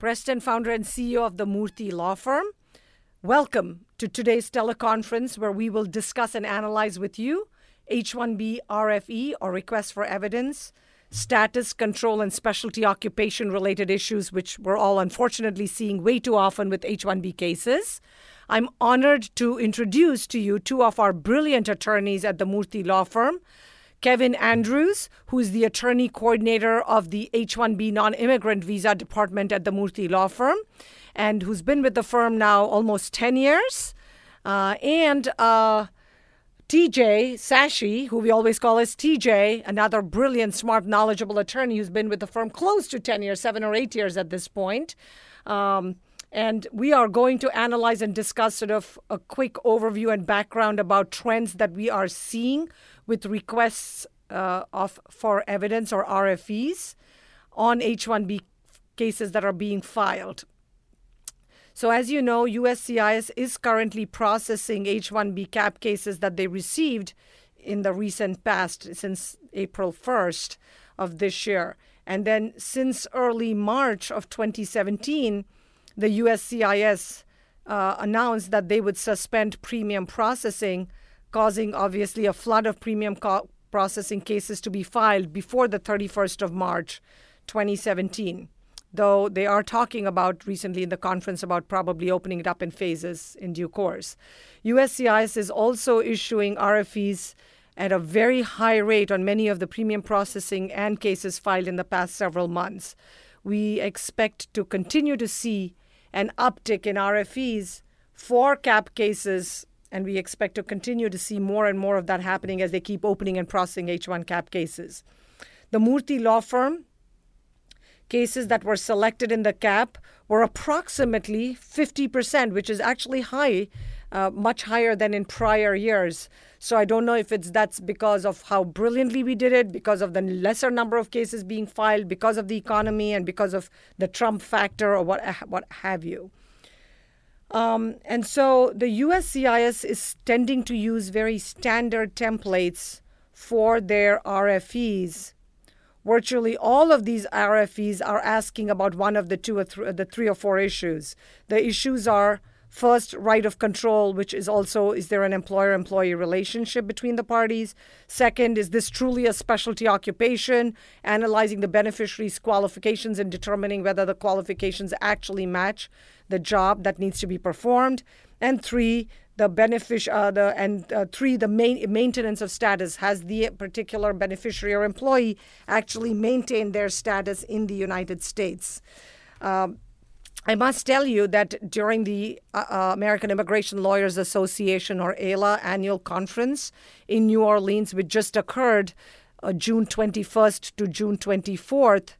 President, founder, and CEO of the Murthy Law Firm. Welcome to today's teleconference where we will discuss and analyze with you H 1B RFE or request for evidence, status, control, and specialty occupation related issues, which we're all unfortunately seeing way too often with H 1B cases. I'm honored to introduce to you two of our brilliant attorneys at the Murthy Law Firm. Kevin Andrews, who is the attorney coordinator of the H 1B non immigrant visa department at the Murthy Law Firm, and who's been with the firm now almost 10 years. Uh, and uh, TJ Sashi, who we always call as TJ, another brilliant, smart, knowledgeable attorney who's been with the firm close to 10 years, seven or eight years at this point. Um, and we are going to analyze and discuss sort of a quick overview and background about trends that we are seeing with requests uh, of for evidence or RFEs on H-1B cases that are being filed. So, as you know, USCIS is currently processing H-1B cap cases that they received in the recent past, since April 1st of this year. And then, since early March of 2017, the USCIS uh, announced that they would suspend premium processing causing obviously a flood of premium co- processing cases to be filed before the 31st of March 2017. Though they are talking about recently in the conference about probably opening it up in phases in due course. USCIS is also issuing RFEs at a very high rate on many of the premium processing and cases filed in the past several months. We expect to continue to see an uptick in RFEs for cap cases and we expect to continue to see more and more of that happening as they keep opening and processing H1 cap cases. The Murthy law firm cases that were selected in the cap were approximately 50%, which is actually high, uh, much higher than in prior years. So I don't know if it's that's because of how brilliantly we did it, because of the lesser number of cases being filed, because of the economy, and because of the Trump factor, or what what have you. Um, and so the USCIS is tending to use very standard templates for their RFEs. Virtually all of these RFEs are asking about one of the two or th- the three or four issues. The issues are First, right of control, which is also is there an employer employee relationship between the parties? Second, is this truly a specialty occupation? Analyzing the beneficiary's qualifications and determining whether the qualifications actually match the job that needs to be performed. And three, the benefic- uh, the and uh, three the main maintenance of status has the particular beneficiary or employee actually maintained their status in the United States. Um, I must tell you that during the uh, uh American Immigration Lawyers Association or AILA annual conference in New Orleans, which just occurred uh, June 21st to June 24th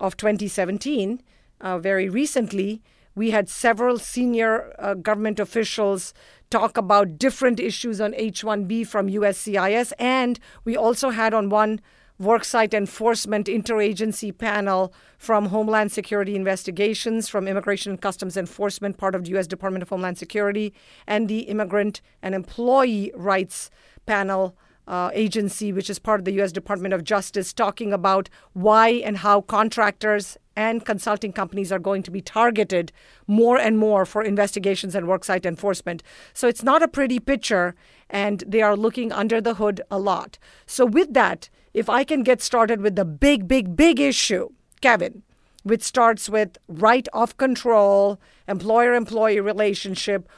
of 2017, uh, very recently, we had several senior uh, government officials talk about different issues on H 1B from USCIS, and we also had on one worksite enforcement interagency panel from Homeland Security Investigations, from Immigration and Customs Enforcement, part of the U.S. Department of Homeland Security, and the Immigrant and Employee Rights panel. Uh, agency, which is part of the U.S. Department of Justice, talking about why and how contractors and consulting companies are going to be targeted more and more for investigations and worksite enforcement. So it's not a pretty picture, and they are looking under the hood a lot. So, with that, if I can get started with the big, big, big issue, Kevin, which starts with right of control, employer employee relationship.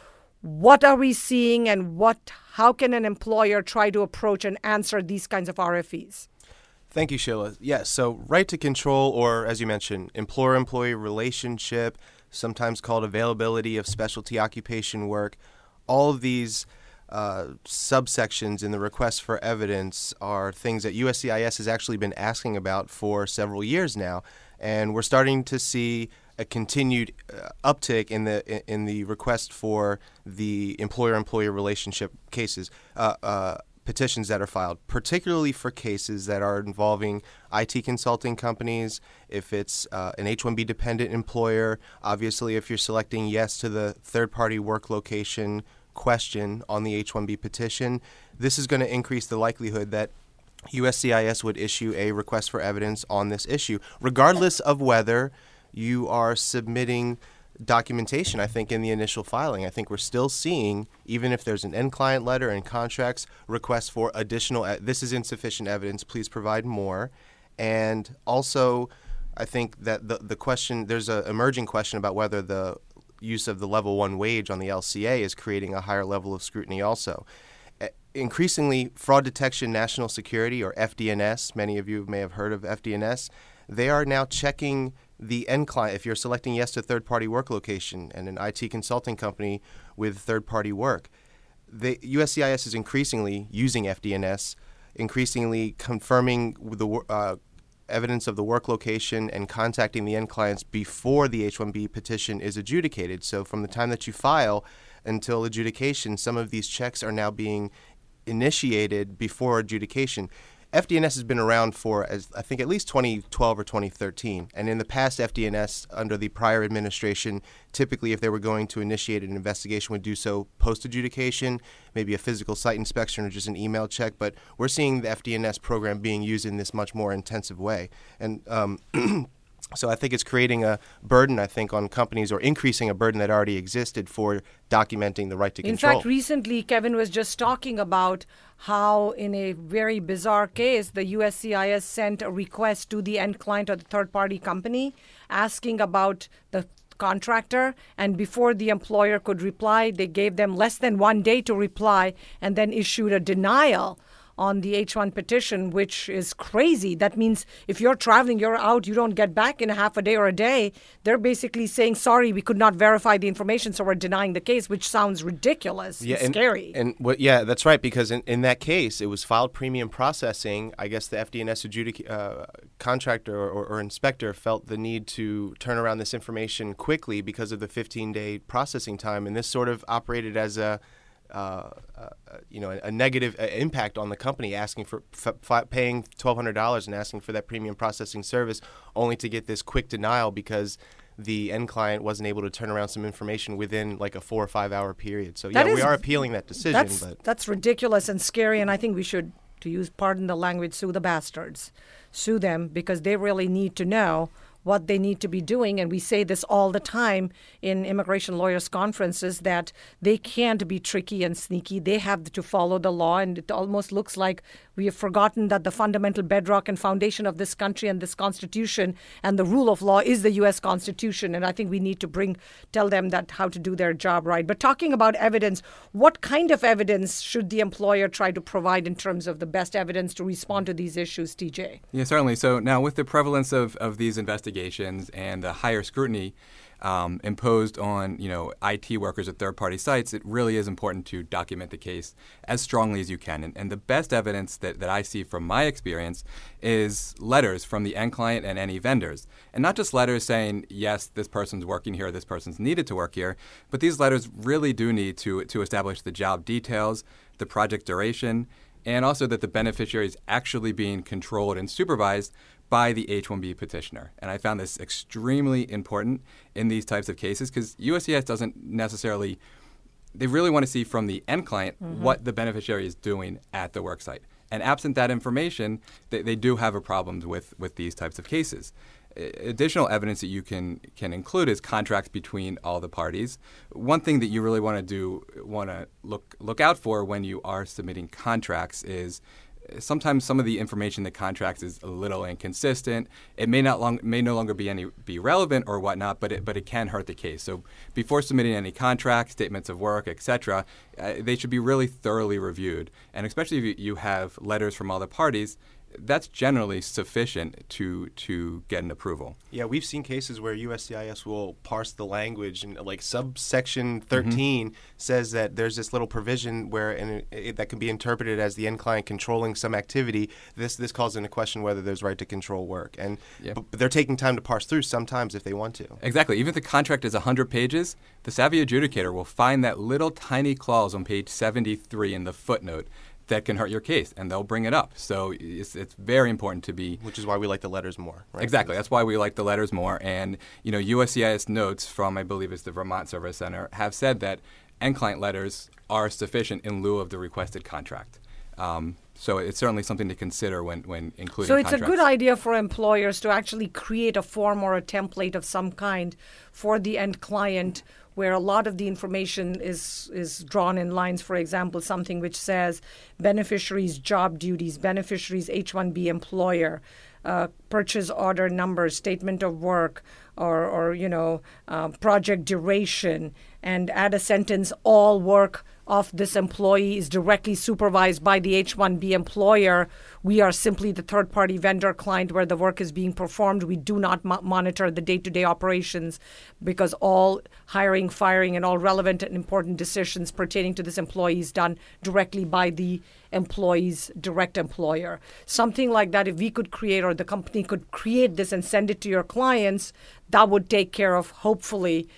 What are we seeing and what how can an employer try to approach and answer these kinds of RFEs? Thank you, Sheila. Yes, so right to control, or as you mentioned, employer employee relationship, sometimes called availability of specialty occupation work, all of these uh, subsections in the request for evidence are things that USCIS has actually been asking about for several years now. And we're starting to see a continued uh, uptick in the in the request for the employer-employee relationship cases. Uh, uh, petitions that are filed, particularly for cases that are involving IT consulting companies. If it's uh, an H 1B dependent employer, obviously, if you're selecting yes to the third party work location question on the H 1B petition, this is going to increase the likelihood that USCIS would issue a request for evidence on this issue, regardless of whether you are submitting documentation, I think, in the initial filing. I think we're still seeing, even if there's an end client letter and contracts, requests for additional, this is insufficient evidence, please provide more. And also, I think that the, the question, there's an emerging question about whether the use of the level one wage on the LCA is creating a higher level of scrutiny also. Increasingly, fraud detection national security, or FDNS, many of you may have heard of FDNS, they are now checking the end client, if you're selecting yes to third party work location and an IT consulting company with third party work, the USCIS is increasingly using FDNS, increasingly confirming the uh, evidence of the work location and contacting the end clients before the H 1B petition is adjudicated. So, from the time that you file until adjudication, some of these checks are now being initiated before adjudication. FDNS has been around for as I think at least 2012 or 2013. And in the past, FDNS under the prior administration, typically if they were going to initiate an investigation, would do so post adjudication, maybe a physical site inspection or just an email check. But we're seeing the FDNS program being used in this much more intensive way. And um, So I think it's creating a burden, I think, on companies or increasing a burden that already existed for documenting the right to in control. In fact, recently Kevin was just talking about how, in a very bizarre case, the USCIS sent a request to the end client or the third party company asking about the contractor and before the employer could reply they gave them less than one day to reply and then issued a denial on the H1 petition, which is crazy. That means if you're traveling, you're out, you don't get back in a half a day or a day. They're basically saying, sorry, we could not verify the information, so we're denying the case, which sounds ridiculous yeah, and, scary. And what, yeah, that's right, because in, in that case, it was filed premium processing. I guess the FDNS adjudic- uh, contractor or, or inspector felt the need to turn around this information quickly because of the 15 day processing time. And this sort of operated as a uh, uh, you know, a, a negative uh, impact on the company, asking for f- f- paying twelve hundred dollars and asking for that premium processing service, only to get this quick denial because the end client wasn't able to turn around some information within like a four or five hour period. So yeah, is, we are appealing that decision. That's, but that's ridiculous and scary, and I think we should, to use pardon the language, sue the bastards, sue them because they really need to know what they need to be doing. And we say this all the time in immigration lawyers' conferences that they can't be tricky and sneaky. They have to follow the law. And it almost looks like we have forgotten that the fundamental bedrock and foundation of this country and this constitution and the rule of law is the U.S. Constitution. And I think we need to bring, tell them that how to do their job right. But talking about evidence, what kind of evidence should the employer try to provide in terms of the best evidence to respond to these issues, TJ? Yeah, certainly. So now with the prevalence of, of these investigations, investigations and the higher scrutiny um, imposed on you know IT workers at third-party sites, it really is important to document the case as strongly as you can. And, and, the best evidence that, that I see from my experience is letters from the end client and any vendors, and not just letters saying yes, this person's working here, this person's needed to work here, but these letters really do need to to establish the job details, the project duration, and also that the beneficiary is actually being controlled and supervised by the H 1B petitioner. And I found this extremely important in these types of cases because USCIS doesn't necessarily, they really want to see from the end client mm-hmm. what the beneficiary is doing at the worksite. And absent that information, they, they do have a problem with, with these types of cases. Additional evidence that you can can include is contracts between all the parties. One thing that you really want to do want to look look out for when you are submitting contracts is sometimes some of the information the contracts is a little inconsistent. It may not long may no longer be any be relevant or whatnot, but it but it can hurt the case. So before submitting any contracts, statements of work, etc., uh, they should be really thoroughly reviewed. And especially if you have letters from other parties, that's generally sufficient to to get an approval. Yeah, we've seen cases where USCIS will parse the language and like subsection 13 mm-hmm. says that there's this little provision where and that can be interpreted as the end client controlling some activity. This this calls into question whether there's right to control work, and yeah. but they're taking time to parse through sometimes if they want to. Exactly. Even if the contract is 100 pages, the savvy adjudicator will find that little tiny clause on page 73 in the footnote that can hurt your case, and they'll bring it up. So it's, it's very important to be. Which is why we like the letters more, right? Exactly. That's why we like the letters more. And you know, USCIS notes from I believe it's the Vermont Service Center have said that end client letters are sufficient in lieu of the requested contract. Um, so it's certainly something to consider when, when including. So it's contracts. a good idea for employers to actually create a form or a template of some kind for the end client where a lot of the information is is drawn in lines. For example, something which says beneficiaries' job duties, beneficiaries' H-1B employer, uh, purchase order number, statement of work, or or you know uh, project duration, and add a sentence: all work of this employee is directly supervised by the H 1B employer. We are simply the third party vendor client where the work is being performed. We do not mo- monitor the day to day operations because all hiring, firing, and all relevant and important decisions pertaining to this employee is done directly by the employee's direct employer. Something like that, if we could create or the company could create this and send it to your clients, that would take care of hopefully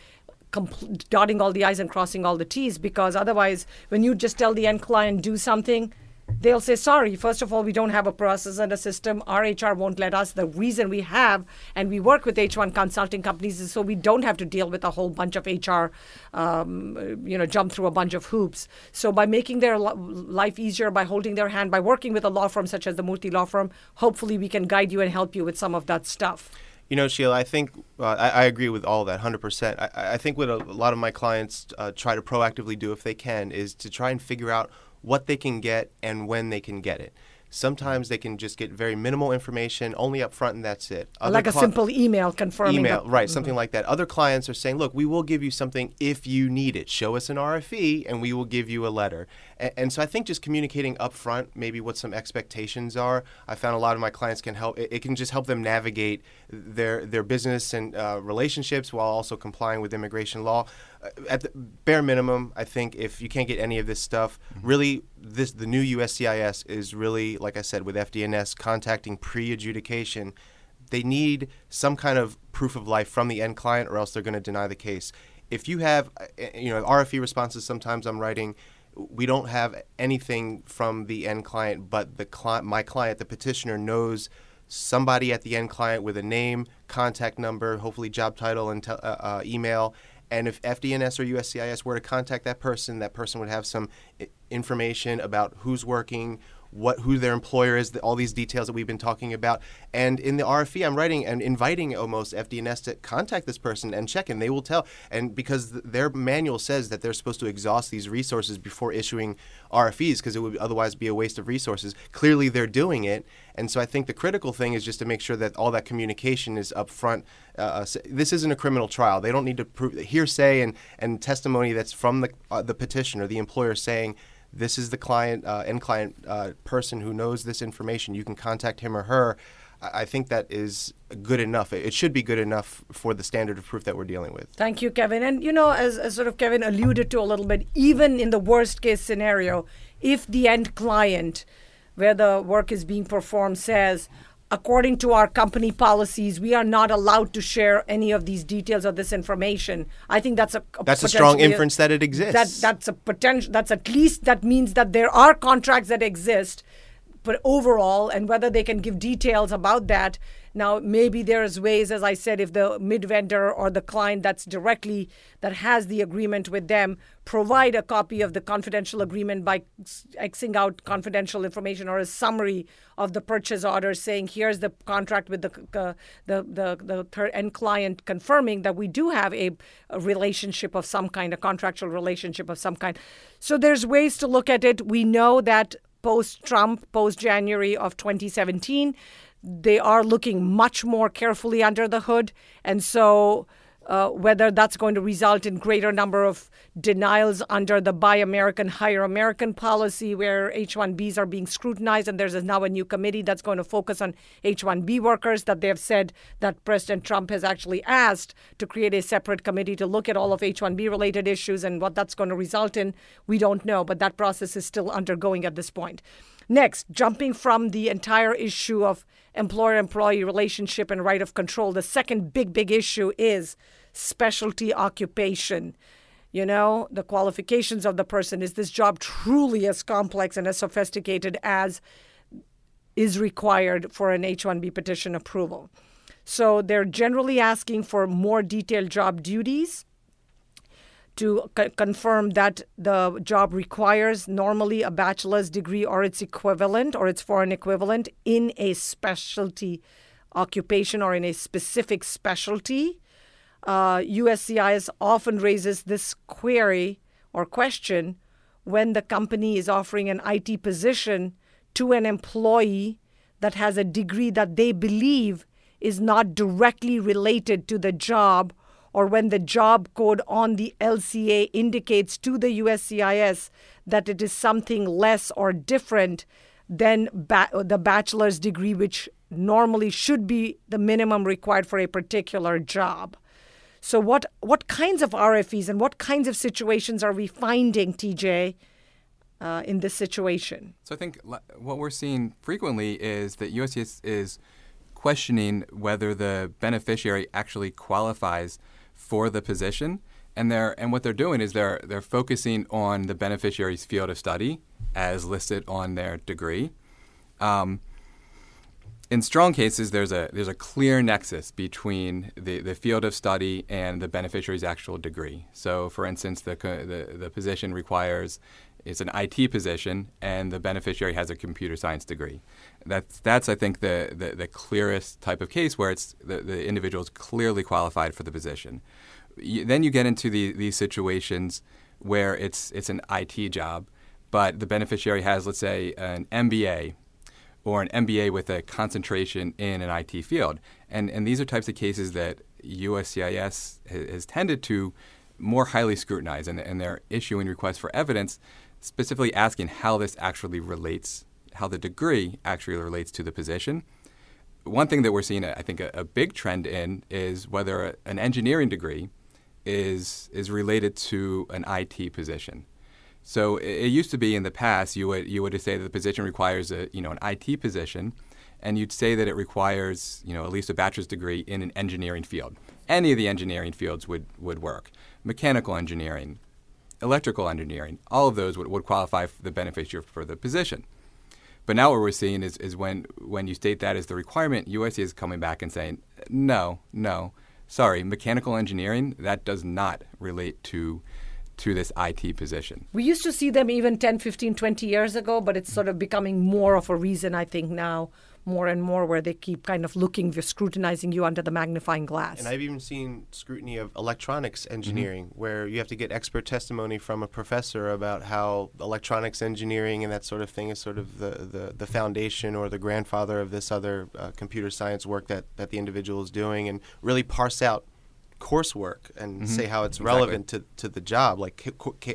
compl- dotting all the I's and crossing all the T's because otherwise, when you just tell the end client do something, they'll say, sorry, first of all, we don't have a process and a system. Our HR won't let us. The reason we have, and we work with H1 consulting companies, is so we don't have to deal with a whole bunch of HR, um, you know, jump through a bunch of hoops. So by making their life easier, by holding their hand, by working with a law firm such as the Murthy Law Firm, hopefully we can guide you and help you with some of that stuff. You know, Sheila, I think uh, I, I, agree with all that 100%. I, I think what a, a, lot of my clients uh, try to proactively do, if they can, is to try and figure out what they can get and when they can get it. Sometimes they can just get very minimal information, only up front, and that's it. Other like a cli- simple email confirming. Email, right? Mm-hmm. Something like that. Other clients are saying, "Look, we will give you something if you need it. Show us an RFE, and we will give you a letter." And, and so I think just communicating up front, maybe what some expectations are. I found a lot of my clients can help. It, it can just help them navigate their their business and uh, relationships while also complying with immigration law at the bare minimum, I think if you can't get any of this stuff, mm-hmm. really, this the new USCIS is really, like I said, with FDNS contacting pre-adjudication. They need some kind of proof of life from the end client, or else they're going to deny the case. If you have, uh, you know, RFE responses, sometimes I'm writing, we don't have anything from the end client, but the client, my client, the petitioner, knows somebody at the end client with a name, contact number, hopefully job title and te- uh, uh, email, and if FDNS or USCIS were to contact that person, that person would have some information about who's working, what who their employer is, all these details that we've been talking about. And in the RFE, I'm writing and inviting almost FDNS to contact this person and check, and they will tell. And because their manual says that they're supposed to exhaust these resources before issuing RFEs, because it would otherwise be a waste of resources. Clearly, they're doing it, and so I think the critical thing is just to make sure that all that communication is up front. Uh, uh this isn't a criminal trial. They don't need to prove hearsay and, and testimony that's from the uh, the petitioner, the employer saying this is the client uh, end client uh, person who knows this information. You can contact him or her. I think that is good enough. It should be good enough for the standard of proof that we're dealing with. Thank you, Kevin. And you know, as, as sort of Kevin alluded to a little bit, even in the worst case scenario, if the end client where the work is being performed says, according to our company policies, we are not allowed to share any of these details or this information. I think that's a, a that's a strong inference that it exists. That that's a potential. That's at least that means that there are contracts that exist, but overall, and whether they can give details about that now, maybe there's ways, as I said, if the mid vendor or the client that's directly that has the agreement with them provide a copy of the confidential agreement by Xing out confidential information or a summary of the purchase order saying, here's the contract with the uh, the the, the third end client confirming that we do have a, a relationship of some kind, a contractual relationship of some kind. So there's ways to look at it. We know that post Trump, post January of 2017, they are looking much more carefully under the hood. And so uh, whether that's going to result in greater number of denials under the Buy American, Hire American policy, where H-1Bs are being scrutinized, and there's now a new committee that's going to focus on H-1B workers that they have said that President Trump has actually asked to create a separate committee to look at all of H-1B related issues and what that's going to result in. We don't know, but that process is still undergoing at this point. Next, jumping from the entire issue of employer employee relationship and right of control, the second big, big issue is specialty occupation. You know, the qualifications of the person. Is this job truly as complex and as sophisticated as is required for an H 1B petition approval? So they're generally asking for more detailed job duties to c- confirm that the job requires normally a bachelor's degree or its equivalent or its foreign equivalent in a specialty occupation or in a specific specialty. Uh, USCIS often raises this query or question when the company is offering an IT position to an employee that has a degree that they believe is not directly related to the job or when the job code on the LCA indicates to the USCIS that it is something less or different than ba- the bachelor's degree, which normally should be the minimum required for a particular job. So, what, what kinds of RFEs and what kinds of situations are we finding, TJ, uh, in this situation? So, I think what we're seeing frequently is that USCIS is questioning whether the beneficiary actually qualifies for the position. And they're and what they're doing is they're they're focusing on the beneficiary's field of study as listed on their degree. Um, in strong cases, there's a there's a clear nexus between the, the field of study and the beneficiary's actual degree. So, for instance, the the, the position requires it's an IT position, and the beneficiary has a computer science degree. That's that's I think the the, the clearest type of case where it's the, the individual is clearly qualified for the position. You, then you get into the, these situations where it's it's an IT job, but the beneficiary has let's say an MBA or an MBA with a concentration in an IT field. And, and these are types of cases that USCIS has tended to more highly scrutinize, and, and they're issuing requests for evidence specifically asking how this actually relates, how the degree actually relates to the position. One thing that we're seeing, I think, a, a big trend in is whether an engineering degree is, is related to an IT position. So it, used to be in the past you would you would say that the position requires a you know an IT position, and you'd say that it requires you know at least a bachelor's degree in an engineering field. Any of the engineering fields would would work. Mechanical engineering, electrical engineering, all of those would, would qualify for the beneficiary for the position. But now what we're seeing is, is when, when you state that as the requirement, USCIS coming back and saying, no, no, sorry, mechanical engineering, that does not relate to to this IT position. We used to see them even 10, 15, 20 years ago, but it's sort of becoming more of a reason, I think, now, more and more, where they keep kind of looking, scrutinizing you under the magnifying glass. And I've even seen scrutiny of electronics engineering, mm-hmm. where you have to get expert testimony from a professor about how electronics engineering and that sort of thing is sort of the, the, the foundation or the grandfather of this other uh, computer science work that, that the individual is doing, and really parse out coursework and mm-hmm. say how it's exactly. relevant to, to the job, like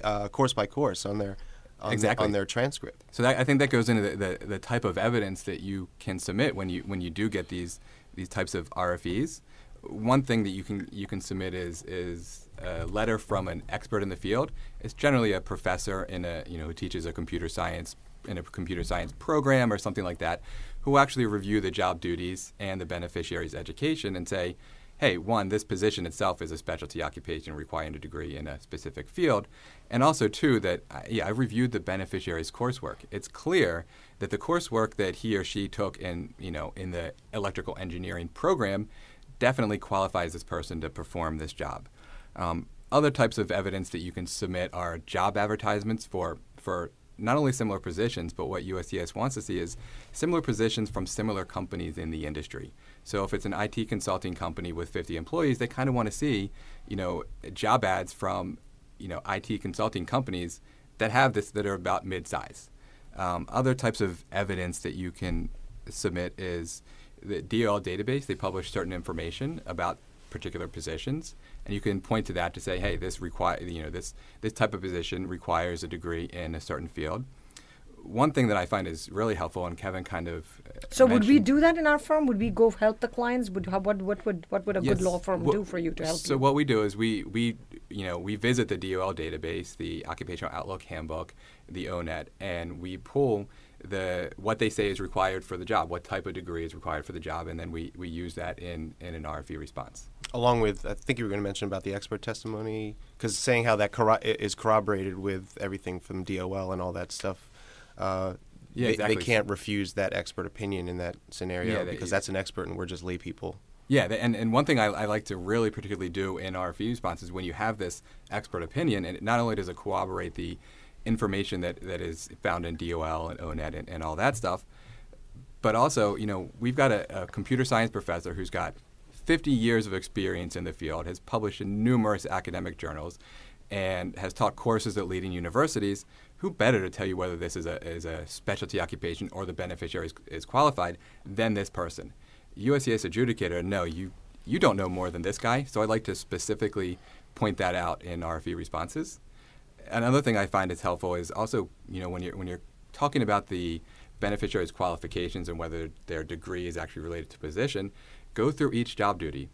uh, course by course on their on, exactly. on their transcript. So that, I think that goes into the, the, the, type of evidence that you can submit when you when you do get these these types of RFEs. One thing that you can you can submit is is a letter from an expert in the field. It's generally a professor in a you know who teaches a computer science in a computer science program or something like that, who actually review the job duties and the beneficiary's education and say, hey, one, this position itself is a specialty occupation requiring a degree in a specific field. And also, two, that, uh, yeah, I reviewed the beneficiary's coursework. It's clear that the coursework that he or she took in, you know, in the electrical engineering program definitely qualifies this person to perform this job. Um, other types of evidence that you can submit are job advertisements for, for not only similar positions, but what USCIS wants to see is similar positions from similar companies in the industry. So if it's an IT consulting company with 50 employees, they kind of want to see, you know, job ads from, you know, IT consulting companies that have this that are about mid-size. Um, other types of evidence that you can submit is the DOL database. They publish certain information about particular positions, and you can point to that to say, hey, this require you know this this type of position requires a degree in a certain field. One thing that I find is really helpful, and Kevin kind of uh, So would we do that in our firm? Would we go help the clients? Would how, what what would what would a good law firm Wha- do for you to help so you? what we do is we we you know we visit the DOL database, the Occupational Outlook Handbook, the ONET, and we pull the what they say is required for the job, what type of degree is required for the job, and then we, we use that in, in an RFE response. Along with, I think you were going to mention about the expert testimony, because saying how that corro- is corroborated with everything from DOL and all that stuff. Uh, Yeah, they, exactly. they can't refuse that expert opinion in that scenario Yeah, they- because that's an expert and we're just lay people. Yeah, and, and one thing I, I like to really particularly do in RFE response is when you have this expert opinion, and it not only does it corroborate the information that, that is found in DOL and ONET and, and all that stuff, but also, you know, we've got a, a computer science professor who's got 50 years of experience in the field, has published in numerous academic journals, and has taught courses at leading universities. Who better to tell you whether this is a, is a specialty occupation or the beneficiary is, is qualified than this person? USCIS adjudicator, no, you, you don't know more than this guy. So I'd like to specifically point that out in RFE responses. Another thing I find is helpful is also, you know, when you're, when you're talking about the beneficiary's qualifications and whether their degree is actually related to position, go through each job duty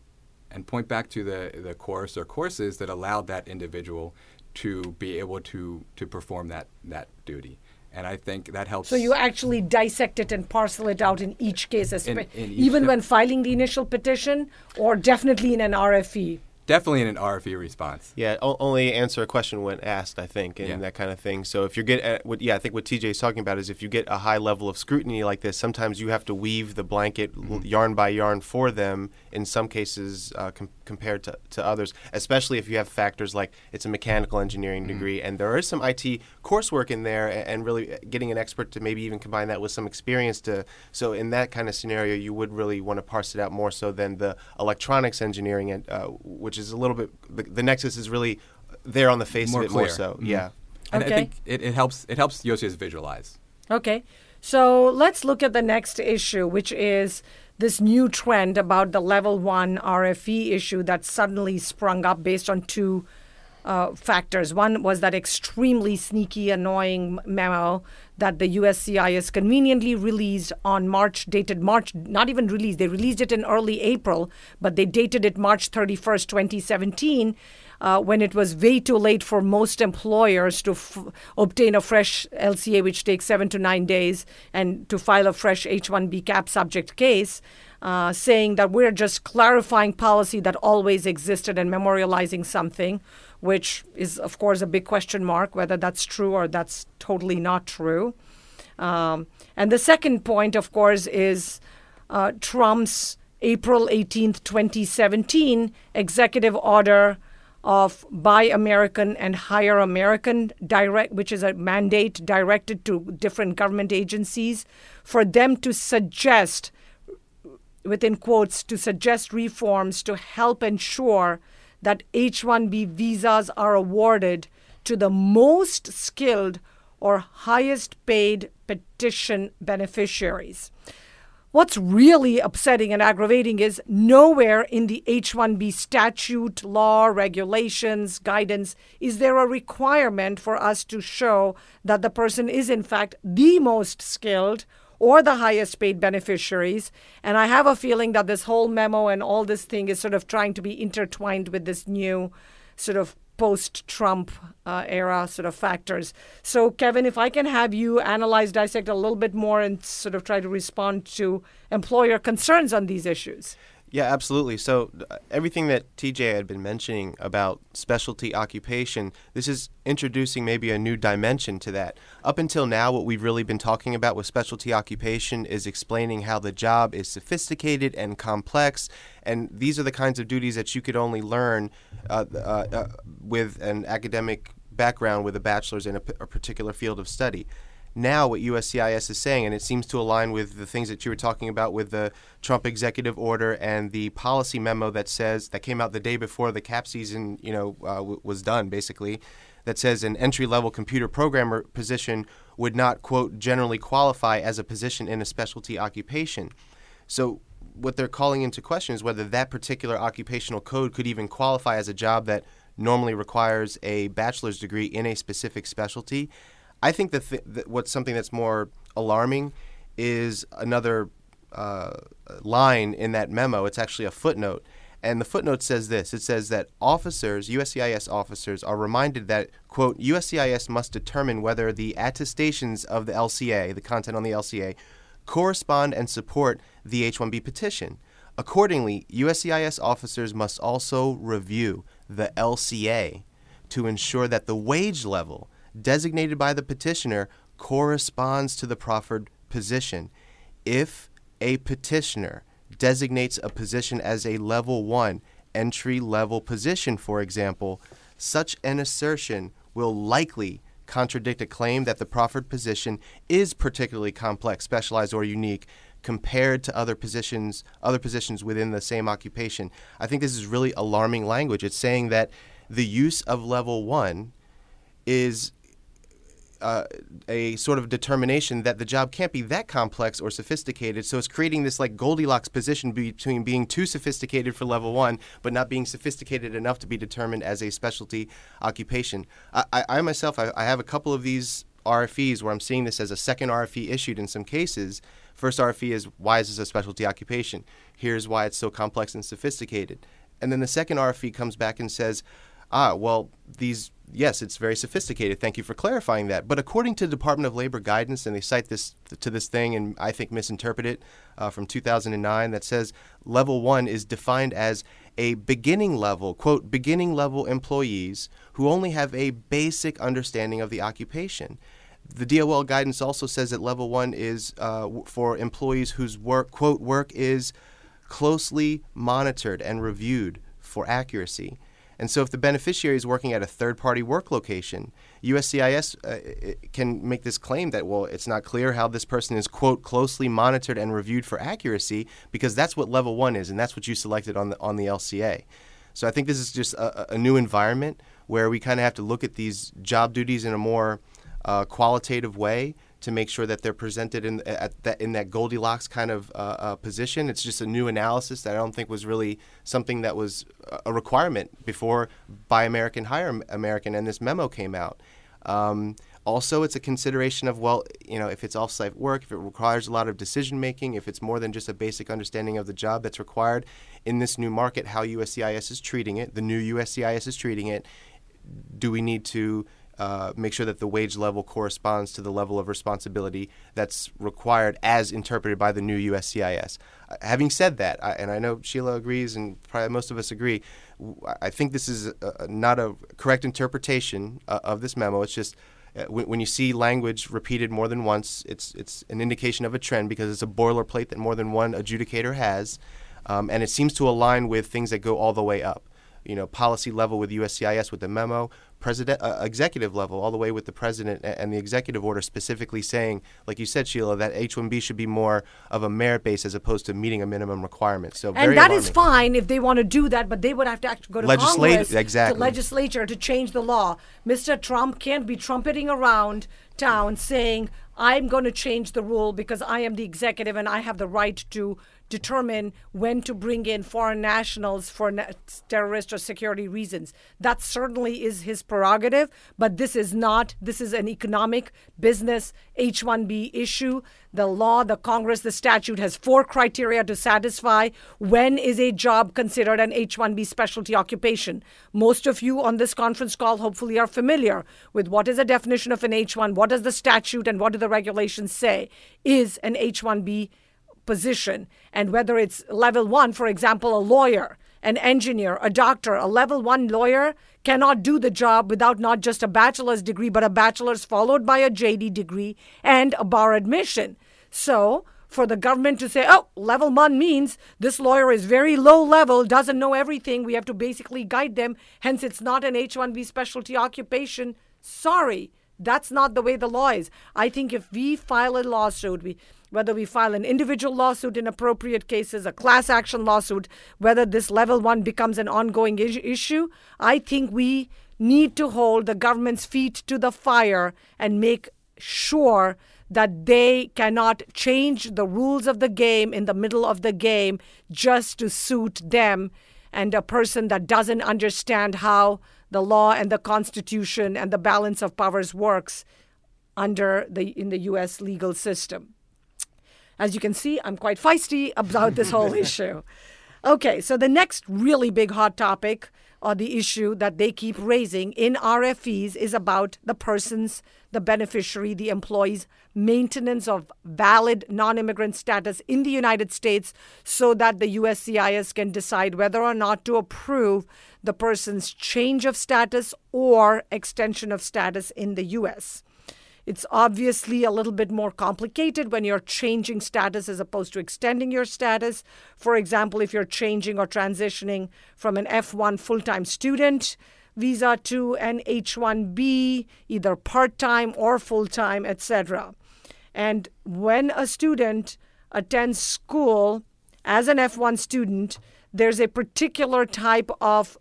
and point back to the, the course or courses that allowed that individual to be able to, to perform that, that duty. And I think that helps. So you actually dissect it and parcel it out in each case, espe- in each even step. when filing the initial petition, or definitely in an? RFE. Definitely in an RFE response. Yeah, only answer a question when asked, I think, and Yeah. that kind of thing. So if you get, at, what, yeah, I think what TJ is talking about is if you get a high level of scrutiny like this, sometimes you have to weave the blanket l- yarn by yarn for them. In some cases, uh, com- compared to, to others, especially if you have factors like it's a mechanical engineering degree, and there is some IT coursework in there, a- and really getting an expert to maybe even combine that with some experience to. So in that kind of scenario, you would really want to parse it out more so than the electronics engineering, and, uh, which is a little bit the, the nexus is really there on the face More of it more clear. so. Mhm. Yeah. And Okay. I think it, it helps it helps USCIS visualize. Okay. So let's look at the next issue, which is this new trend about the level one RFE issue that suddenly sprung up based on two uh, factors. One was that extremely sneaky, annoying memo that the USCIS conveniently released on March, dated March, not even released, they released it in early April, but they dated it March 31st, 2017. Uh, when it was way too late for most employers to f- obtain a fresh LCA, which takes seven to nine days, and to file a fresh H 1B cap subject case, uh, saying that we're just clarifying policy that always existed and memorializing something, which is, of course, a big question mark whether that's true or that's totally not true. Um, and the second point, of course, is uh, Trump's April 18th, 2017 executive order of Buy American and Hire American direct, which is a mandate directed to different government agencies for them to suggest, within quotes, to suggest reforms to help ensure that H 1B visas are awarded to the most skilled or highest paid petition beneficiaries. What's really upsetting and aggravating is nowhere in the H 1B statute, law, regulations, guidance is there a requirement for us to show that the person is, in fact, the most skilled or the highest paid beneficiaries. And I have a feeling that this whole memo and all this thing is sort of trying to be intertwined with this new sort of post Trump uh, era sort of factors. So, Kevin, if I can have you analyze, dissect a little bit more and sort of try to respond to employer concerns on these issues. Yeah, absolutely. So uh, everything that TJ had been mentioning about specialty occupation, this is introducing maybe a new dimension to that. Up until now, what we've really been talking about with specialty occupation is explaining how the job is sophisticated and complex, and these are the kinds of duties that you could only learn uh, uh, uh, with an academic background with a bachelor's in a, p- a particular field of study now what USCIS is saying, and it seems to align with the things that you were talking about with the Trump executive order and the policy memo that says that came out the day before the cap season, you know, uh, w- was done, basically, that says an entry-level computer programmer position would not quote generally qualify as a position in a specialty occupation. So what they're calling into question is whether that particular occupational code could even qualify as a job that normally requires a bachelor's degree in a specific specialty. I think that, th- what's something that's more alarming is another uh, line in that memo. It's actually a footnote. And the footnote says this it says that officers, USCIS officers, are reminded that, quote, USCIS must determine whether the attestations of the LCA, the content on the LCA, correspond and support the H 1B petition. Accordingly, USCIS officers must also review the LCA to ensure that the wage level designated by the petitioner corresponds to the proffered position. If a petitioner designates a position as a level one entry level position, for example, such an assertion will likely contradict a claim that the proffered position is particularly complex, specialized, or unique compared to other positions other positions within the same occupation. I think this is really alarming language. It's saying that the use of level 1 is uh, a sort of determination that the job can't be that complex or sophisticated. So it's creating this like Goldilocks position between being too sophisticated for level one, but not being sophisticated enough to be determined as a specialty occupation. I, I, I myself, I, I have a couple of these RFEs where I'm seeing this as a second RFE issued in some cases. First RFE is why is this a specialty occupation? Here's why it's so complex and sophisticated. And then the second RFE comes back and says, ah, well, these yes, it's very sophisticated. Thank you for clarifying that. But according to the Department of Labor guidance, and they cite this to this thing, and I think misinterpret it uh, from 2009, that says level one is defined as a beginning level, quote, beginning level employees who only have a basic understanding of the occupation. The DOL guidance also says that level one is uh, for employees whose work, quote, work is closely monitored and reviewed for accuracy. And so, if the beneficiary is working at a third party work location, USCIS uh, can make this claim that, well, it's not clear how this person is, quote, closely monitored and reviewed for accuracy, because that's what level one is, and that's what you selected on the, on the LCA. So, I think this is just a, a new environment where we kind of have to look at these job duties in a more uh, qualitative way to make sure that they're presented in at that in that Goldilocks kind of uh, uh, position. It's just a new analysis that I don't think was really something that was a requirement before Buy American Hire American and this memo came out. Um, also, it's a consideration of well, you know, if it's off-site work, if it requires a lot of decision making, if it's more than just a basic understanding of the job that's required in this new market, how USCIS is treating it, the new USCIS is treating it. Do we need to uh, make sure that the wage level corresponds to the level of responsibility that's required as interpreted by the new USCIS. Uh, having said that, I, and I know Sheila agrees, and probably most of us agree, I think this is a, not a correct interpretation uh, of this memo. It's just uh, when, when, you see language repeated more than once, it's it's an indication of a trend because it's a boilerplate that more than one adjudicator has, um, and it seems to align with things that go all the way up you know, policy level with USCIS with the memo, president, uh, executive level, all the way with the president and the executive order specifically saying, like you said, Sheila, that H-1B should be more of a merit base as opposed to meeting a minimum requirement. So and that alarming. is fine if they want to do that, but they would have to actually go to Congress, exactly. to legislature to change the law. Mr. Trump can't be trumpeting around town saying, I'm going to change the rule because I am the executive and I have the right to determine when to bring in foreign nationals for na- terrorist or security reasons. That certainly is his prerogative, but this is not, this is an economic, business, H 1B issue. The law, the Congress, the statute has four criteria to satisfy when is a job considered an H 1B specialty occupation. Most of you on this conference call hopefully are familiar with what is a definition of an H 1, what does the statute and what do the regulations say is an H 1B position and whether it's level one, for example, a lawyer, an engineer, a doctor, a level one lawyer cannot do the job without not just a bachelor's degree, but a bachelor's followed by a JD degree and a bar admission. So, for the government to say, oh, level one means this lawyer is very low level, doesn't know everything, we have to basically guide them, hence, it's not an H 1B specialty occupation. Sorry, that's not the way the law is. I think if we file a lawsuit, we whether we file an individual lawsuit in appropriate cases, a class action lawsuit, whether this level one becomes an ongoing is- issue, I think we need to hold the government's feet to the fire and make sure that they cannot change the rules of the game in the middle of the game just to suit them and a person that doesn't understand how the law and the constitution and the balance of powers works under the in the US legal system. As you can see, I'm quite feisty about this whole issue. Okay, so the next really big hot topic or the issue that they keep raising in RFEs is about the person's, the beneficiary, the employee's maintenance of valid non immigrant status in the United States so that the USCIS can decide whether or not to approve the person's change of status or extension of status in the US. It's obviously a little bit more complicated when you're changing status as opposed to extending your status. For example, if you're changing or transitioning from an F1 full time student visa to an H1B, either part time or full time, etc. And when a student attends school as an F1 student, there's a particular type of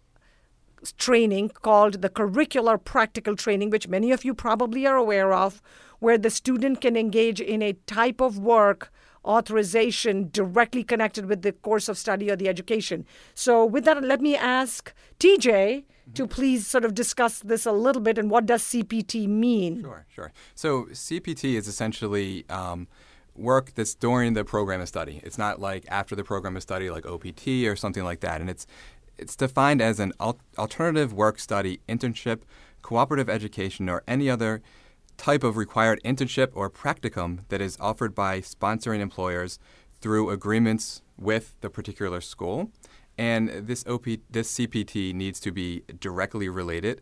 training called the curricular practical training, which many of you probably are aware of, where the student can engage in a type of work authorization directly connected with the course of study or the education. So, with that, let me ask TJ mm-hmm. to please sort of discuss this a little bit and what does CPT mean? Sure, sure. So, CPT is essentially um, work that's during the program of study. It's not like after the program of study, like OPT or something like that. And it's it's defined as an al- alternative work study, internship, cooperative education, or any other type of required internship or practicum that is offered by sponsoring employers through agreements with the particular school. And this OP, this CPT needs to be directly related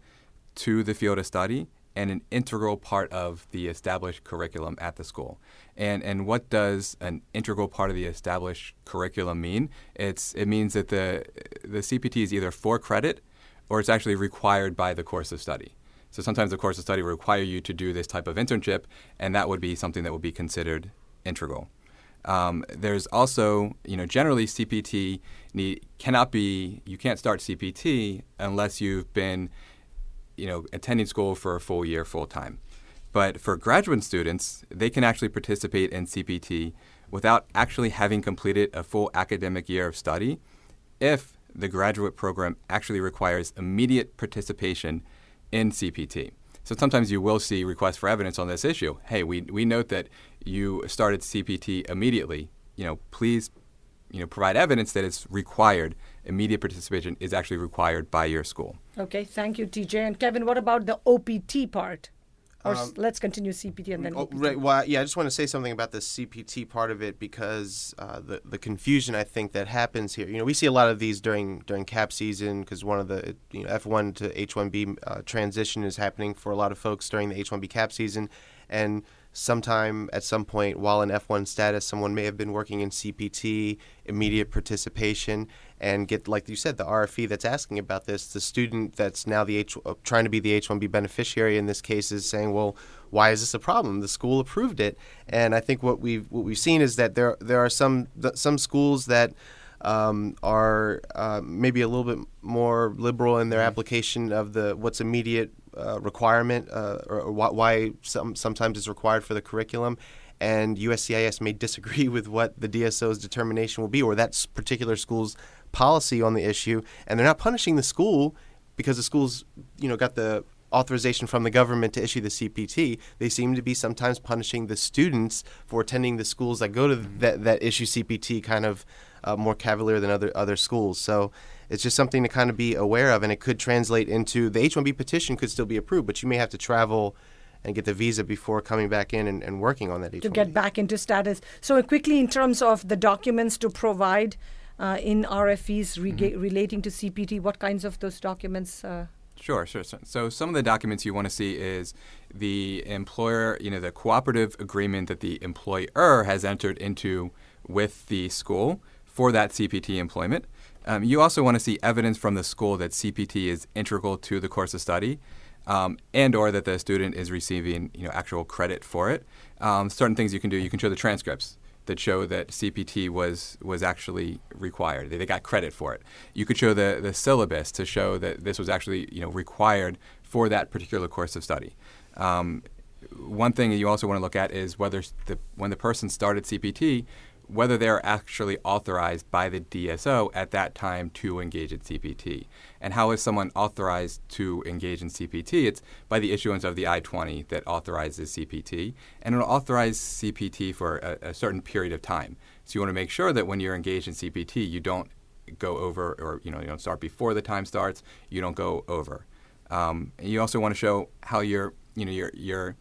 to the field of study and an integral part of the established curriculum at the school. And and what does an integral part of the established curriculum mean? It's it means that the the CPT is either for credit or it's actually required by the course of study. So sometimes the course of study will require you to do this type of internship, and that would be something that would be considered integral. Um, there's also, you know, generally CPT need, cannot be, you can't start CPT unless you've been you know, attending school for a full year full time. But for graduate students, they can actually participate in CPT without actually having completed a full academic year of study if the graduate program actually requires immediate participation in CPT. So sometimes you will see requests for evidence on this issue. Hey, we, we note that you started CPT immediately. You know, please you know, provide evidence that it's required, immediate participation is actually required by your school. Okay, thank you, TJ. And Kevin, what about the OPT part? Or um, let's continue CPT and then. Oh, right. Well, yeah, I just want to say something about the CPT part of it because uh, the the confusion I think that happens here. You know, we see a lot of these during during cap season because one of the you know F1 to H1B uh, transition is happening for a lot of folks during the H1B cap season, and sometime at some point while in F1 status, someone may have been working in CPT, immediate participation, and get, like you said, the RFE that's asking about this. The student that's now the H, uh, trying to be the H1B beneficiary in this case is saying, well, why is this a problem? The school approved it, and I think what we've what we've seen is that there there are some some schools that. Um, are uh, maybe a little bit more liberal in their mm-hmm. application of the what's immediate uh, requirement uh, or, or, why some, sometimes it's required for the curriculum. And USCIS may disagree with what the DSO's determination will be or that particular school's policy on the issue. And they're not punishing the school because the school's you know got the authorization from the government to issue the CPT, they seem to be sometimes punishing the students for attending the schools that go to mm-hmm. that, that issue CPT kind of uh, more cavalier than other other schools. So it's just something to kind of be aware of, and it could translate into the H-1B petition could still be approved, but you may have to travel and get the visa before coming back in and, and working on that H-1B. To get back into status. So quickly, in terms of the documents to provide uh, in RFEs re- mm-hmm. relating to CPT, what kinds of those documents? Uh, Sure, sure. So, so, some of the documents you want to see is the employer, you know, the cooperative agreement that the employer has entered into with the school for that CPT employment. Um, you also want to see evidence from the school that CPT is integral to the course of study, um, and or that the student is receiving you know actual credit for it. Um, certain things you can do. You can show the transcripts that show that CPT was was actually required. They, they got credit for it. You could show the the syllabus to show that this was actually you know required for that particular course of study. Um, one thing you also want to look at is whether the, when the person started CPT, whether they're actually authorized by the DSO at that time to engage in CPT. And how is someone authorized to engage in CPT? It's by the issuance of the I 20 that authorizes CPT, and it'll authorize CPT for a, a, certain period of time. So you want to make sure that when you're engaged in CPT, you don't go over, or you know, you don't start before the time starts. You don't go over. Um, you also want to show how your, you know, your your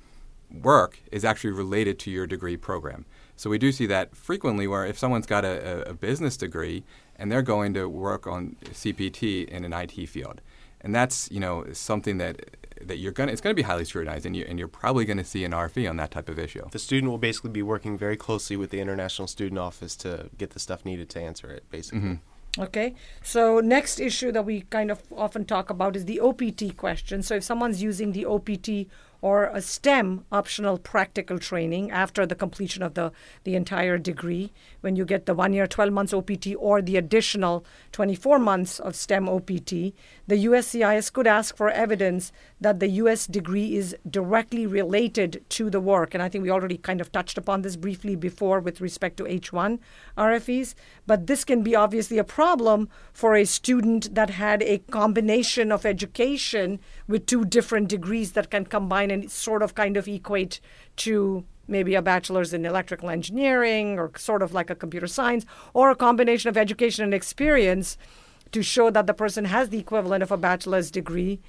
work is actually related to your degree program. So we do see that frequently where if someone's got a, a business degree and they're going to work on CPT in an IT field, and that's you know something that that you're going to it's going to be highly scrutinized and, you, and you're probably going to see an RFE on that type of issue. The student will basically be working very closely with the International Student Office to get the stuff needed to answer it, basically. Mm-hmm. Okay, so next issue that we kind of often talk about is the OPT question. So if someone's using the OPT or a STEM optional practical training after the completion of the, the entire degree, when you get the one year, 12 months OPT, or the additional 24 months of STEM OPT, the USCIS could ask for evidence that the US degree is directly related to the work. And I think we already kind of touched upon this briefly before with respect to H1 RFEs. But this can be obviously a problem for a student that had a combination of education with two different degrees that can combine and sort of kind of equate to maybe a bachelor's in electrical engineering or sort of like a computer science or a combination of education and experience to show that the person has the equivalent of a bachelor's degree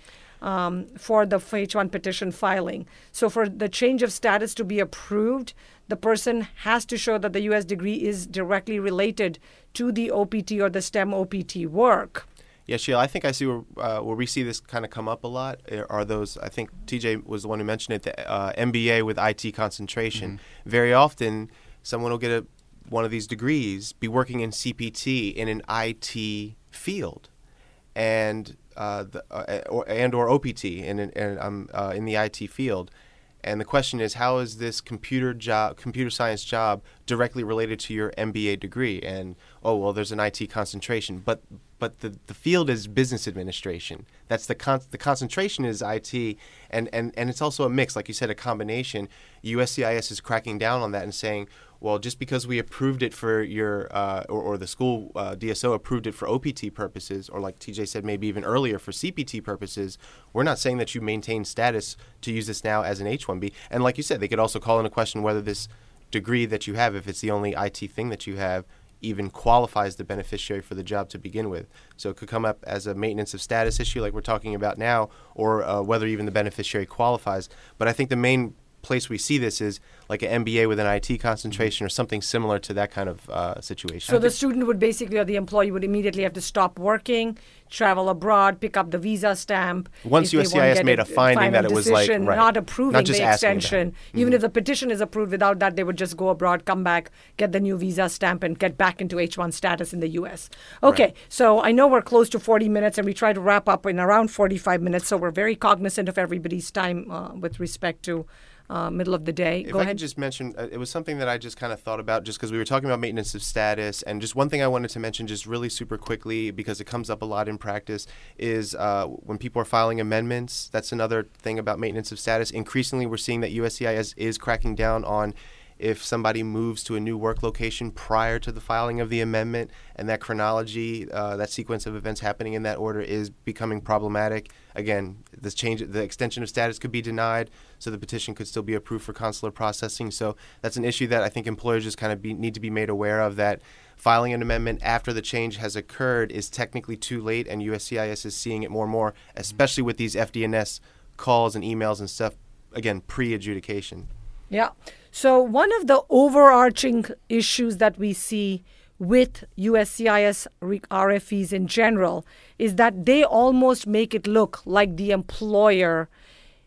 um, for the H1 petition filing. So, for the change of status to be approved, the person has to show that the U.S. degree is directly related to the OPT or the STEM OPT work. Yeah, Sheila, I think I see where, uh, where we see this kind of come up a lot are those, I think TJ was the one who mentioned it, the uh, MBA with IT concentration. Mm-hmm. Very often, someone will get a, one of these degrees, be working in CPT in an IT field, and uh, the, uh, or, and or OPT in, in, um, uh, in the IT field. And the question is, how is this computer job, computer science job, directly related to your MBA degree? And oh well, there's an IT concentration, but but the, the field is business administration. That's the con- the concentration is IT, and, and and it's also a mix, like you said, a combination. USCIS is cracking down on that and saying, well, just because we approved it for your, uh, or, or, the school uh, DSO approved it for OPT purposes, or like TJ said, maybe even earlier for CPT purposes, we're not saying that you maintain status to use this now as an H1B. And like you said, they could also call into question whether this degree that you have, if it's the only IT thing that you have, even qualifies the beneficiary for the job to begin with. So it could come up as a maintenance of status issue, like we're talking about now, or uh, whether even the beneficiary qualifies. But I think the main place we see this is like an MBA with an IT concentration or something similar to that kind of uh, situation. So the student would basically, or the employee would immediately have to stop working, travel abroad, pick up the visa stamp. Once USCIS made a, a finding that it was like right, not approving not the extension, mm-hmm. even if the petition is approved without that, they would just go abroad, come back, get the new visa stamp, and get back into H1 status in the U.S. Okay, right. so I know we're close to 40 minutes, and we try to wrap up in around 45 minutes, so we're very cognizant of everybody's time uh, with respect to uh, middle of the day. If Go I ahead. could just mention, uh, it was something that I just kind of thought about just because we were talking about maintenance of status. And just one thing I wanted to mention, just really super quickly, because it comes up a lot in practice, is uh, when people are filing amendments. That's another thing about maintenance of status. Increasingly, we're seeing that USCIS is cracking down on if somebody moves to a new work location prior to the filing of the amendment, and that chronology, uh, that sequence of events happening in that order is becoming problematic. Again, this change, the extension of status could be denied, so the petition could still be approved for consular processing. So that's an issue that I think employers just kind of be, need to be made aware of that filing an amendment after the change has occurred is technically too late, and USCIS is seeing it more and more, especially with these FDNS calls and emails and stuff. Again, pre-adjudication. Yeah. So, one of the overarching issues that we see with USCIS RFEs in general is that they almost make it look like the employer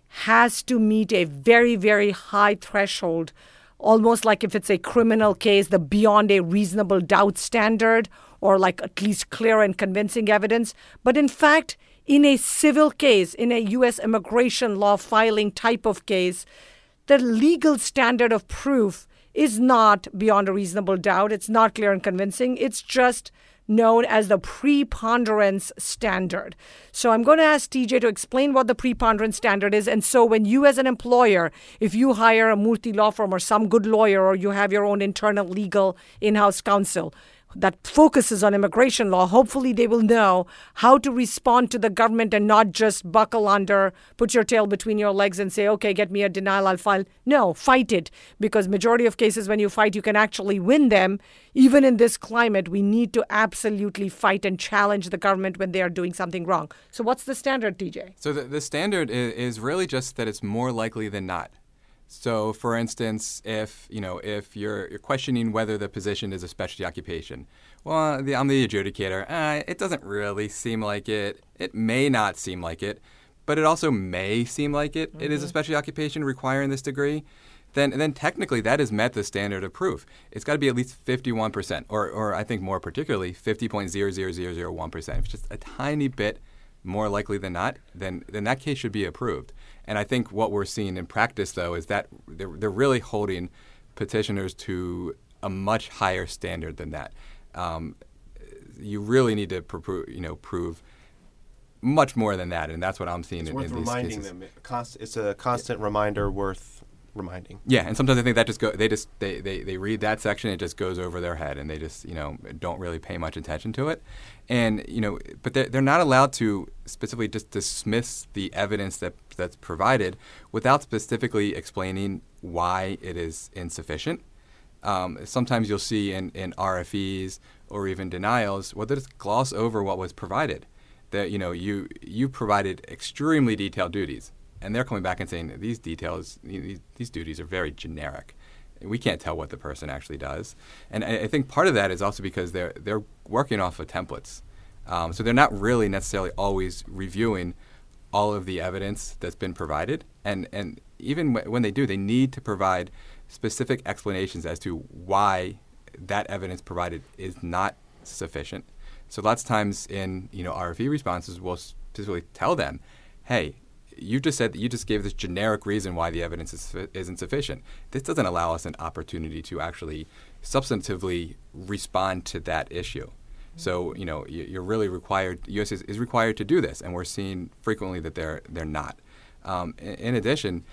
has to meet a very, very high threshold, almost like if it's a criminal case, the beyond a reasonable doubt standard, or like at least clear and convincing evidence. But in fact, in a civil case, in a U.S. immigration law filing type of case, the legal standard of proof is not beyond a reasonable doubt. It's not clear and convincing. It's just known as the preponderance standard. So I'm going to ask TJ to explain what the preponderance standard is. And so when you, as an employer, if you hire a Murthy law firm or some good lawyer, or you have your own internal legal in house counsel, that focuses on immigration law, hopefully they will know how to respond to the government and not just buckle under, put your tail between your legs and say, okay, get me a denial, I'll file. No, fight it. Because majority of cases when you fight, you can actually win them. Even in this climate, we need to absolutely fight and challenge the government when they are doing something wrong. So what's the standard, TJ? So the, the standard is, is really just that it's more likely than not. So, for instance, if you know if you're, you're questioning whether the position is a specialty occupation, well, the, I'm the adjudicator. Uh, it doesn't really seem like it. It may not seem like it, but it also may seem like it. Mm-hmm. it is a mm-hmm. specialty occupation requiring this degree. Then, then technically that has met the standard of proof. It's got to be at least 51%, or, or I think more particularly 50.00001%. If it's just a tiny bit more likely than not, then, then that case should be approved. And I think what we're seeing in practice, though, is that they're, they're really holding petitioners to a much higher standard than that. Um, you really need to pro- you know prove much more than that, and that's what I'm seeing it's in, worth in these reminding cases. them. It's a constant yeah. reminder worth reminding. Yeah, and sometimes I think that just go they just they, they, they read that section it just goes over their head and they just you know don't really pay much attention to it, and you know but they're, they're not allowed to specifically just dismiss the evidence that that's provided without specifically explaining why it is insufficient. Um, sometimes you'll see in, in RFEs or even denials, well, they just gloss over what was provided. That you know you you provided extremely detailed duties and they're coming back and saying these details, these, duties are very generic. We can't tell what the person actually does, and I, think part of that is also because they're they're working off of templates, um, so they're not really necessarily always reviewing all of the evidence that's been provided, and and even when they do, they need to provide specific explanations as to why that evidence provided is not sufficient. So lots of times in you know RFE responses, we'll specifically tell them, hey, you just said that you just gave this generic reason why the evidence is, isn't sufficient. This doesn't allow us an opportunity to actually substantively respond to that issue. So you know you're really required. U.S. is, is required to do this, and we're seeing frequently that they're they're not. Um, in, addition,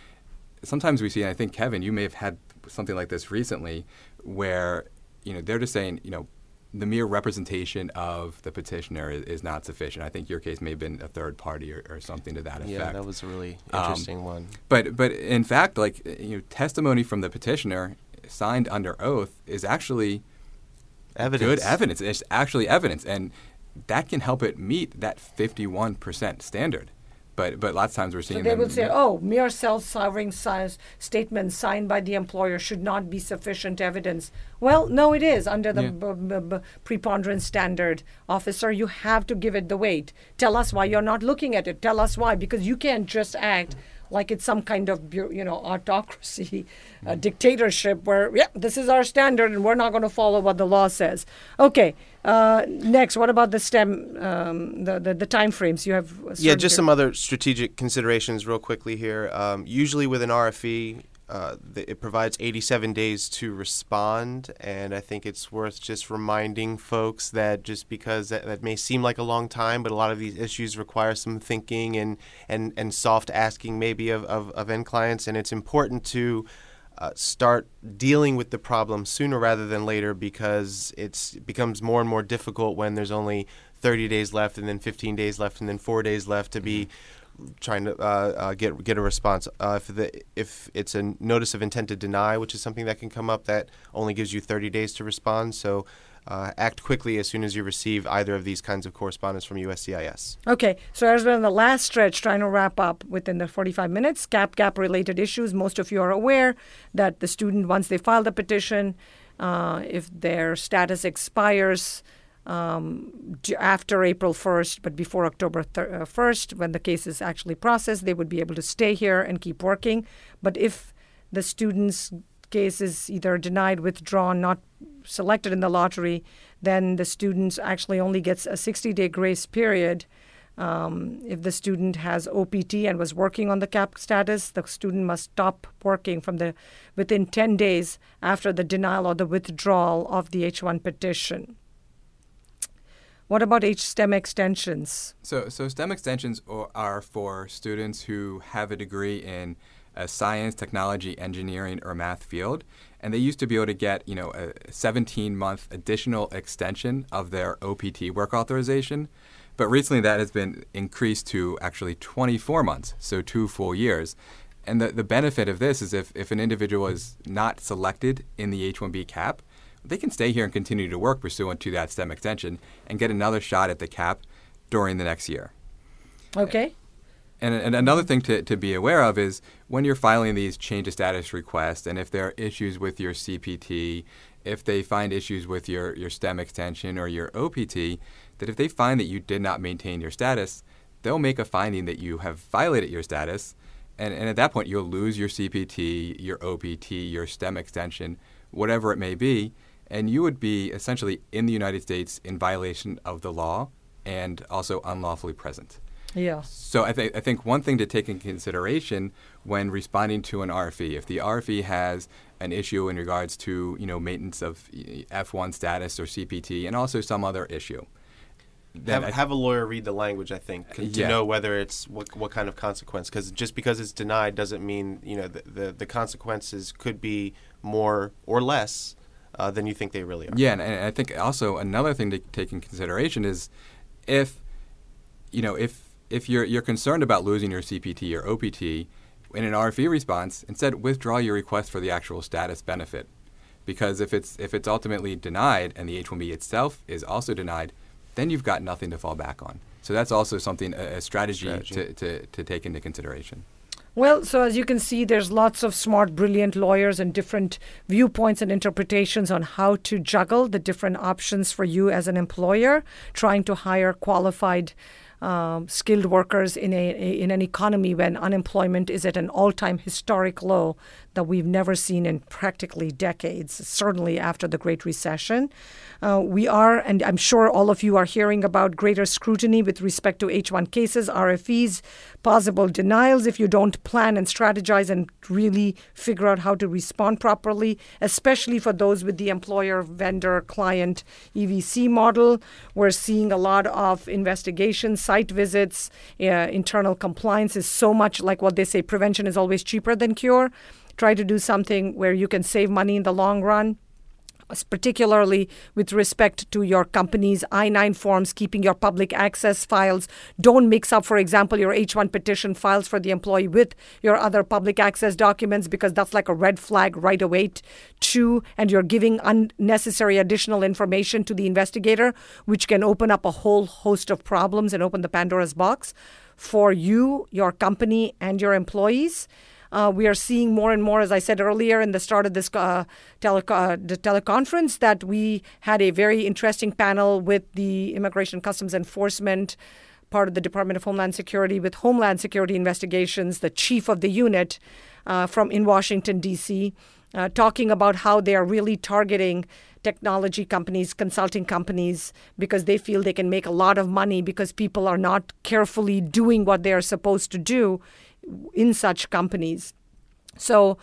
sometimes we see, and I think Kevin, you may have had something like this recently, where you know they're just saying, you know, the mere representation of the petitioner is, is, not sufficient. I think your case may have been a third party or, or something to that effect. Yeah, that was a really um, interesting um, one. But but in fact, like you know, testimony from the petitioner signed under oath is actually evidence. good evidence. It's actually evidence, and that can help it meet that 51% standard. But but lots of times we're seeing so they them, would say, oh, mere self-sovereign statements signed by the employer should not be sufficient evidence. Well, no, it is under the yeah. b- b- b- preponderance standard. Officer, you have to give it the weight. Tell us why you're not looking at it. Tell us why, because you can't just act like it's some kind of you know autocracy, uh, dictatorship where yeah this is our standard and we're not going to follow what the law says. Okay, uh, next, what about the STEM um, the, the the time frames you have? Yeah, just here? some other strategic considerations real quickly here. Um, usually with an RFE, uh, it provides 87 days to respond, and I think it's worth just reminding folks that just because that, that, may seem like a long time, but a lot of these issues require some thinking and and, and soft asking maybe of, of, of end clients, and it's important to uh, start dealing with the problem sooner rather than later because it's it becomes more and more difficult when there's only 30 days left and then 15 days left and then four days left to be mm-hmm trying to uh, uh, get get a response. Uh, if the if it's a notice of intent to deny, which is something that can come up, that only gives you 30 days to respond. So. Uh, act quickly as soon as you receive either of these kinds of correspondence from USCIS. Okay, so as we're in the last stretch, trying to wrap up within the 45 minutes, gap gap related issues. Most of you are aware that the student, once they file the petition, uh, if their status expires, um, after April 1st, but before October thir- uh, 1st, when the case is actually processed, they would be able to stay here and keep working. But if the student's case is either denied, withdrawn, not selected in the lottery, then the student actually only gets a 60 day grace period. Um, if the student has OPT and was working on the CAP status, the student must stop working from the within 10 days after the denial or the withdrawal of the H1 petition. What about H-STEM extensions? So, so STEM extensions are for students who have a degree in a science, technology, engineering, or math field, and they used to be able to get, you know, a 17-month additional extension of their OPT work authorization. But recently, that has been increased to actually 24 months, so two full years. And the, the benefit of this is if, if an individual is not selected in the H 1B cap, they can stay here and continue to work pursuant to that STEM extension and get another shot at the cap during the next year. Okay. And, and another thing to, to be aware of is when you're filing these change of status requests, and if there are issues with your CPT, if they find issues with your, your STEM extension or your OPT, that if they find that you did not maintain your status, they'll make a finding that you have violated your status. And, and at that point, you'll lose your CPT, your OPT, your STEM extension, whatever it may be. And you would be essentially in the United States in violation of the law and also unlawfully present. Yeah. So I, th- I think one thing to take in consideration when responding to an RFE, if the RFE has an issue in regards to you know maintenance of F1 status or CPT, and also some other issue, have, th- have, a lawyer read the language. I think to yeah. know whether it's what, what kind of consequence. Because just because it's denied doesn't mean you know the, the, the consequences could be more or less uh, than you think they really are. Yeah, and, and I think also another thing to take in consideration is if you know if if you're you're concerned about losing your CPT or OPT in an RFE response, instead withdraw your request for the actual status benefit. Because if it's if it's ultimately denied and the H-1B itself is also denied, then you've got nothing to fall back on. So that's also something a, a strategy, strategy. To, to, to take into consideration. Well, so as you can see, there's lots of smart, brilliant lawyers and different viewpoints and interpretations on how to juggle the different options for you as an employer, trying to hire qualified um, skilled workers in a, in an economy when unemployment is at an all-time historic low that we've never seen in practically decades, certainly after the Great Recession. Uh, we are, and I'm sure all of you are hearing about greater scrutiny with respect to H1 cases, RFEs, possible denials if you don't plan and strategize and really figure out how to respond properly, especially for those with the employer vendor client EVC model. We're seeing a lot of investigations, site visits, uh, internal compliance is so much like what they say prevention is always cheaper than cure. Try to do something where you can save money in the long run particularly with respect to your company's I 9 forms, keeping your public access files. Don't mix up, for example, your H 1 petition files for the employee with your other public access documents because that's like a red flag right away, too. And you're giving unnecessary additional information to the investigator, which can open up a whole host of problems and open the Pandora's box for you, your company, and your employees. Uh, we are seeing more and more, as I said earlier in the start of this uh, tele- uh, teleconference, that we had a very interesting panel with the Immigration Customs Enforcement part of the Department of Homeland Security with Homeland Security Investigations, the chief of the unit uh, from in Washington D.C., uh, talking about how they are really targeting technology companies, consulting companies, because they feel they can make a lot of money because people are not carefully doing what they are supposed to do in such companies. So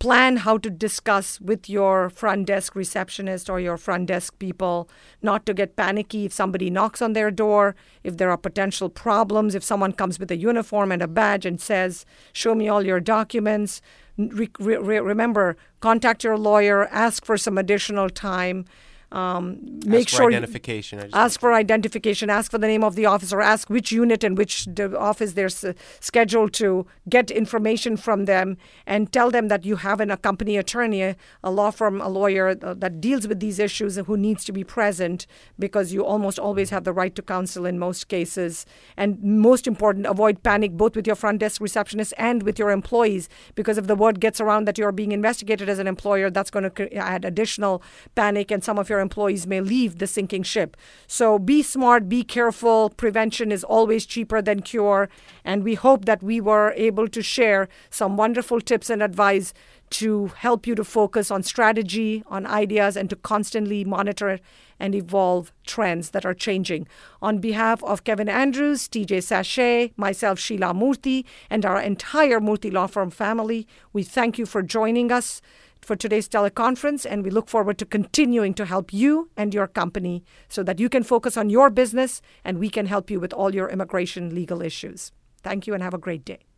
plan how to discuss with your front desk receptionist or your front desk people not to get panicky if somebody knocks on their door if there are potential problems if someone comes with a uniform and a badge and says show me all your documents re- re- remember contact your lawyer ask for some additional time um, make ask sure identification. ask for identification. Ask for the name of the officer. Ask which unit and which office they're s- scheduled to get information from them, and tell them that you have an company attorney, a law firm, a lawyer uh, that deals with these issues and who needs to be present because you almost always have the right to counsel in most cases. And most important, avoid panic both with your front desk receptionist and with your employees because if the word gets around that you're being investigated as an employer, that's going to add additional panic, and some of your employees may leave the sinking ship. So be smart, be careful. Prevention is always cheaper than cure. And we hope that we were able to share some wonderful tips and advice to help you to focus on strategy, on ideas, and to constantly monitor and evolve trends that are changing. On behalf of Kevin Andrews, TJ Sachet, myself, Sheila Murthy, and our entire Murthy Law Firm family, we thank you for joining us for today's teleconference, and we look forward to continuing to help you and your company so that you can focus on your business and we can help you with all your immigration legal issues. Thank you and have a great day.